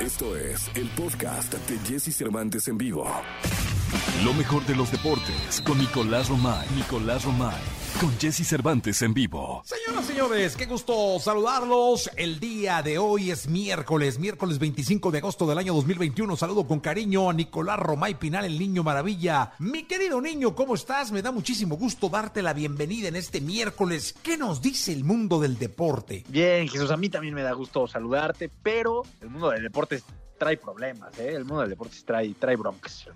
Esto es el podcast de Jesse Cervantes en vivo. Lo mejor de los deportes con Nicolás Romay. Nicolás Romay. Con Jesse Cervantes en vivo. Señoras y señores, qué gusto saludarlos. El día de hoy es miércoles, miércoles 25 de agosto del año 2021. Saludo con cariño a Nicolás Romay Pinal, el niño maravilla. Mi querido niño, ¿cómo estás? Me da muchísimo gusto darte la bienvenida en este miércoles. ¿Qué nos dice el mundo del deporte? Bien, Jesús, a mí también me da gusto saludarte, pero el mundo del deporte trae problemas, ¿eh? El mundo del deporte trae, trae broncas.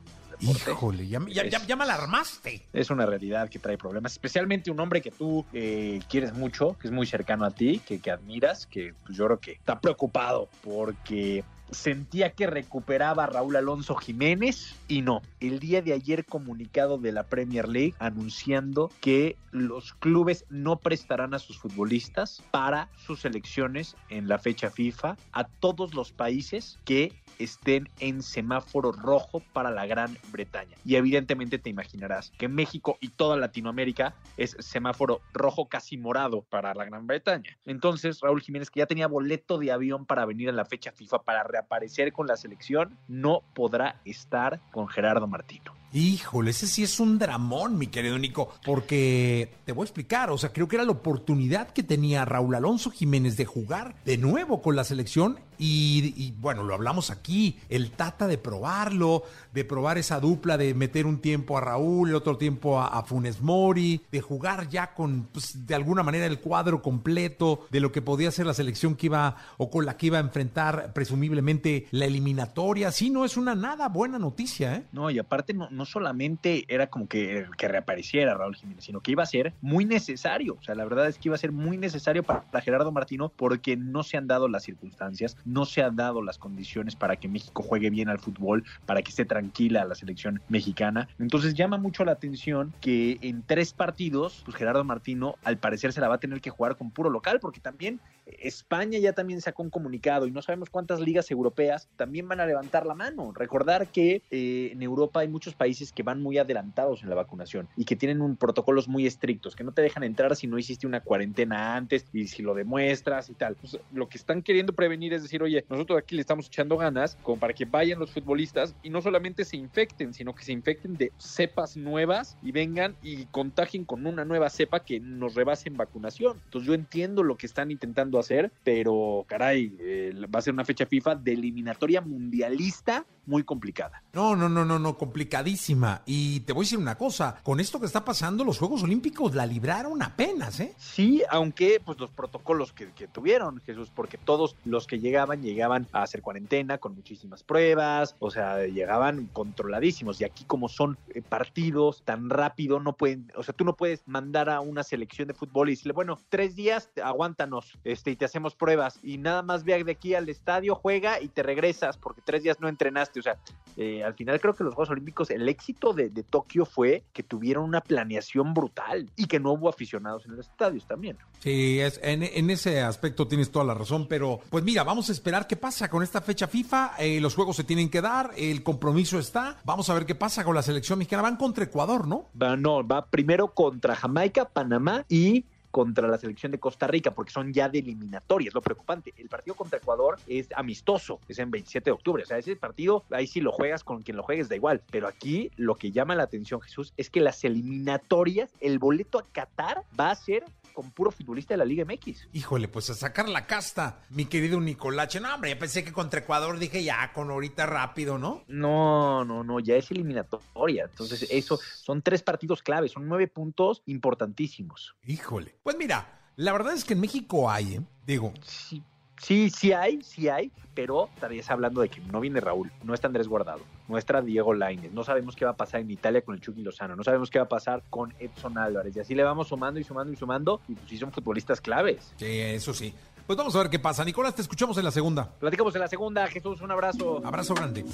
Híjole, ya, ya, ya, ya, me alarmaste. Es una realidad que trae problemas, especialmente un hombre que tú eh, quieres mucho, que es muy cercano a ti, que, que admiras, que pues, yo creo que está preocupado porque sentía que recuperaba a Raúl Alonso Jiménez y no. El día de ayer comunicado de la Premier League anunciando que los clubes no prestarán a sus futbolistas para sus selecciones en la fecha FIFA a todos los países que estén en semáforo rojo para la Gran Bretaña. Y evidentemente te imaginarás que México y toda Latinoamérica es semáforo rojo casi morado para la Gran Bretaña. Entonces Raúl Jiménez, que ya tenía boleto de avión para venir a la fecha FIFA para reaparecer con la selección, no podrá estar con Gerardo Martino. Híjole, ese sí es un dramón, mi querido Nico, porque te voy a explicar, o sea, creo que era la oportunidad que tenía Raúl Alonso Jiménez de jugar de nuevo con la selección y, bueno, lo hablamos aquí, el Tata de probarlo, de probar esa dupla, de meter un tiempo a Raúl, otro tiempo a, Funes Mori, de jugar ya con, pues, de alguna manera, el cuadro completo de lo que podía ser la selección que iba o con la que iba a enfrentar presumiblemente la eliminatoria. Sí, no es una nada buena noticia, ¿eh? No, y aparte no solamente era como que, que reapareciera Raúl Jiménez, sino que iba a ser muy necesario. O sea, la verdad es que iba a ser muy necesario para, para Gerardo Martino porque no se han dado las circunstancias, no se han dado las condiciones para que México juegue bien al fútbol, para que esté tranquila la selección mexicana. Entonces llama mucho la atención que en tres partidos, pues Gerardo Martino al parecer se la va a tener que jugar con puro local, porque también España ya también sacó un comunicado y no sabemos cuántas ligas europeas también van a levantar la mano. Recordar que eh, en Europa hay muchos países que van muy adelantados en la vacunación y que tienen un protocolos muy estrictos, que no te dejan entrar si no hiciste una cuarentena antes y si lo demuestras y tal. Pues, lo que están queriendo prevenir es decir, oye, nosotros aquí le estamos echando ganas como para que vayan los futbolistas y no solamente se infecten, sino que se infecten de cepas nuevas y vengan y contagien con una nueva cepa que nos rebase en vacunación. Entonces yo entiendo lo que están intentando hacer, pero caray, eh, va a ser una fecha FIFA de eliminatoria mundialista muy complicada. No, no, no, no, no, complicadísima. Y te voy a decir una cosa, con esto que está pasando, los Juegos Olímpicos la libraron apenas, ¿eh? Sí, aunque pues los protocolos que, que tuvieron, Jesús, porque todos los que llegaban, llegaban a hacer cuarentena con muchísimas pruebas, o sea, llegaban controladísimos. Y aquí como son eh, partidos tan rápido, no pueden, o sea, tú no puedes mandar a una selección de fútbol y decirle, bueno, tres días, aguántanos, este, y te hacemos pruebas. Y nada más ve de aquí al estadio, juega y te regresas, porque tres días no entrenaste. O sea, eh, al final creo que los Juegos Olímpicos, el éxito de, de Tokio fue que tuvieron una planeación brutal y que no hubo aficionados en los estadios también. Sí, es, en, en ese aspecto tienes toda la razón, pero pues mira, vamos a esperar qué pasa con esta fecha FIFA. Eh, los juegos se tienen que dar, el compromiso está. Vamos a ver qué pasa con la selección mexicana. Van contra Ecuador, ¿no? Va, no, va primero contra Jamaica, Panamá y contra la selección de Costa Rica, porque son ya de eliminatoria, es lo preocupante. El partido contra Ecuador es amistoso, es en 27 de octubre, o sea, ese partido, ahí sí lo juegas con quien lo juegues, da igual, pero aquí lo que llama la atención, Jesús, es que las eliminatorias, el boleto a Qatar va a ser con puro futbolista de la Liga MX. Híjole, pues a sacar la casta, mi querido Nicolache. No, hombre, ya pensé que contra Ecuador dije ya con ahorita rápido, ¿no? No, no, no, ya es eliminatoria. Entonces, eso son tres partidos claves, son nueve puntos importantísimos. Híjole. Pues mira, la verdad es que en México hay, ¿eh? digo. Sí. Sí, sí hay, sí hay, pero estarías hablando de que no viene Raúl, no está Andrés Guardado, está Diego Lainez, no sabemos qué va a pasar en Italia con el Chucky Lozano, no sabemos qué va a pasar con Edson Álvarez, y así le vamos sumando y sumando y sumando, y pues sí son futbolistas claves. Sí, eso sí. Pues vamos a ver qué pasa. Nicolás, te escuchamos en la segunda. Platicamos en la segunda, Jesús, un abrazo. Abrazo grande.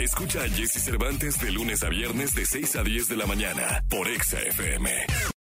Escucha a Jesse Cervantes de lunes a viernes de 6 a 10 de la mañana por Exa FM.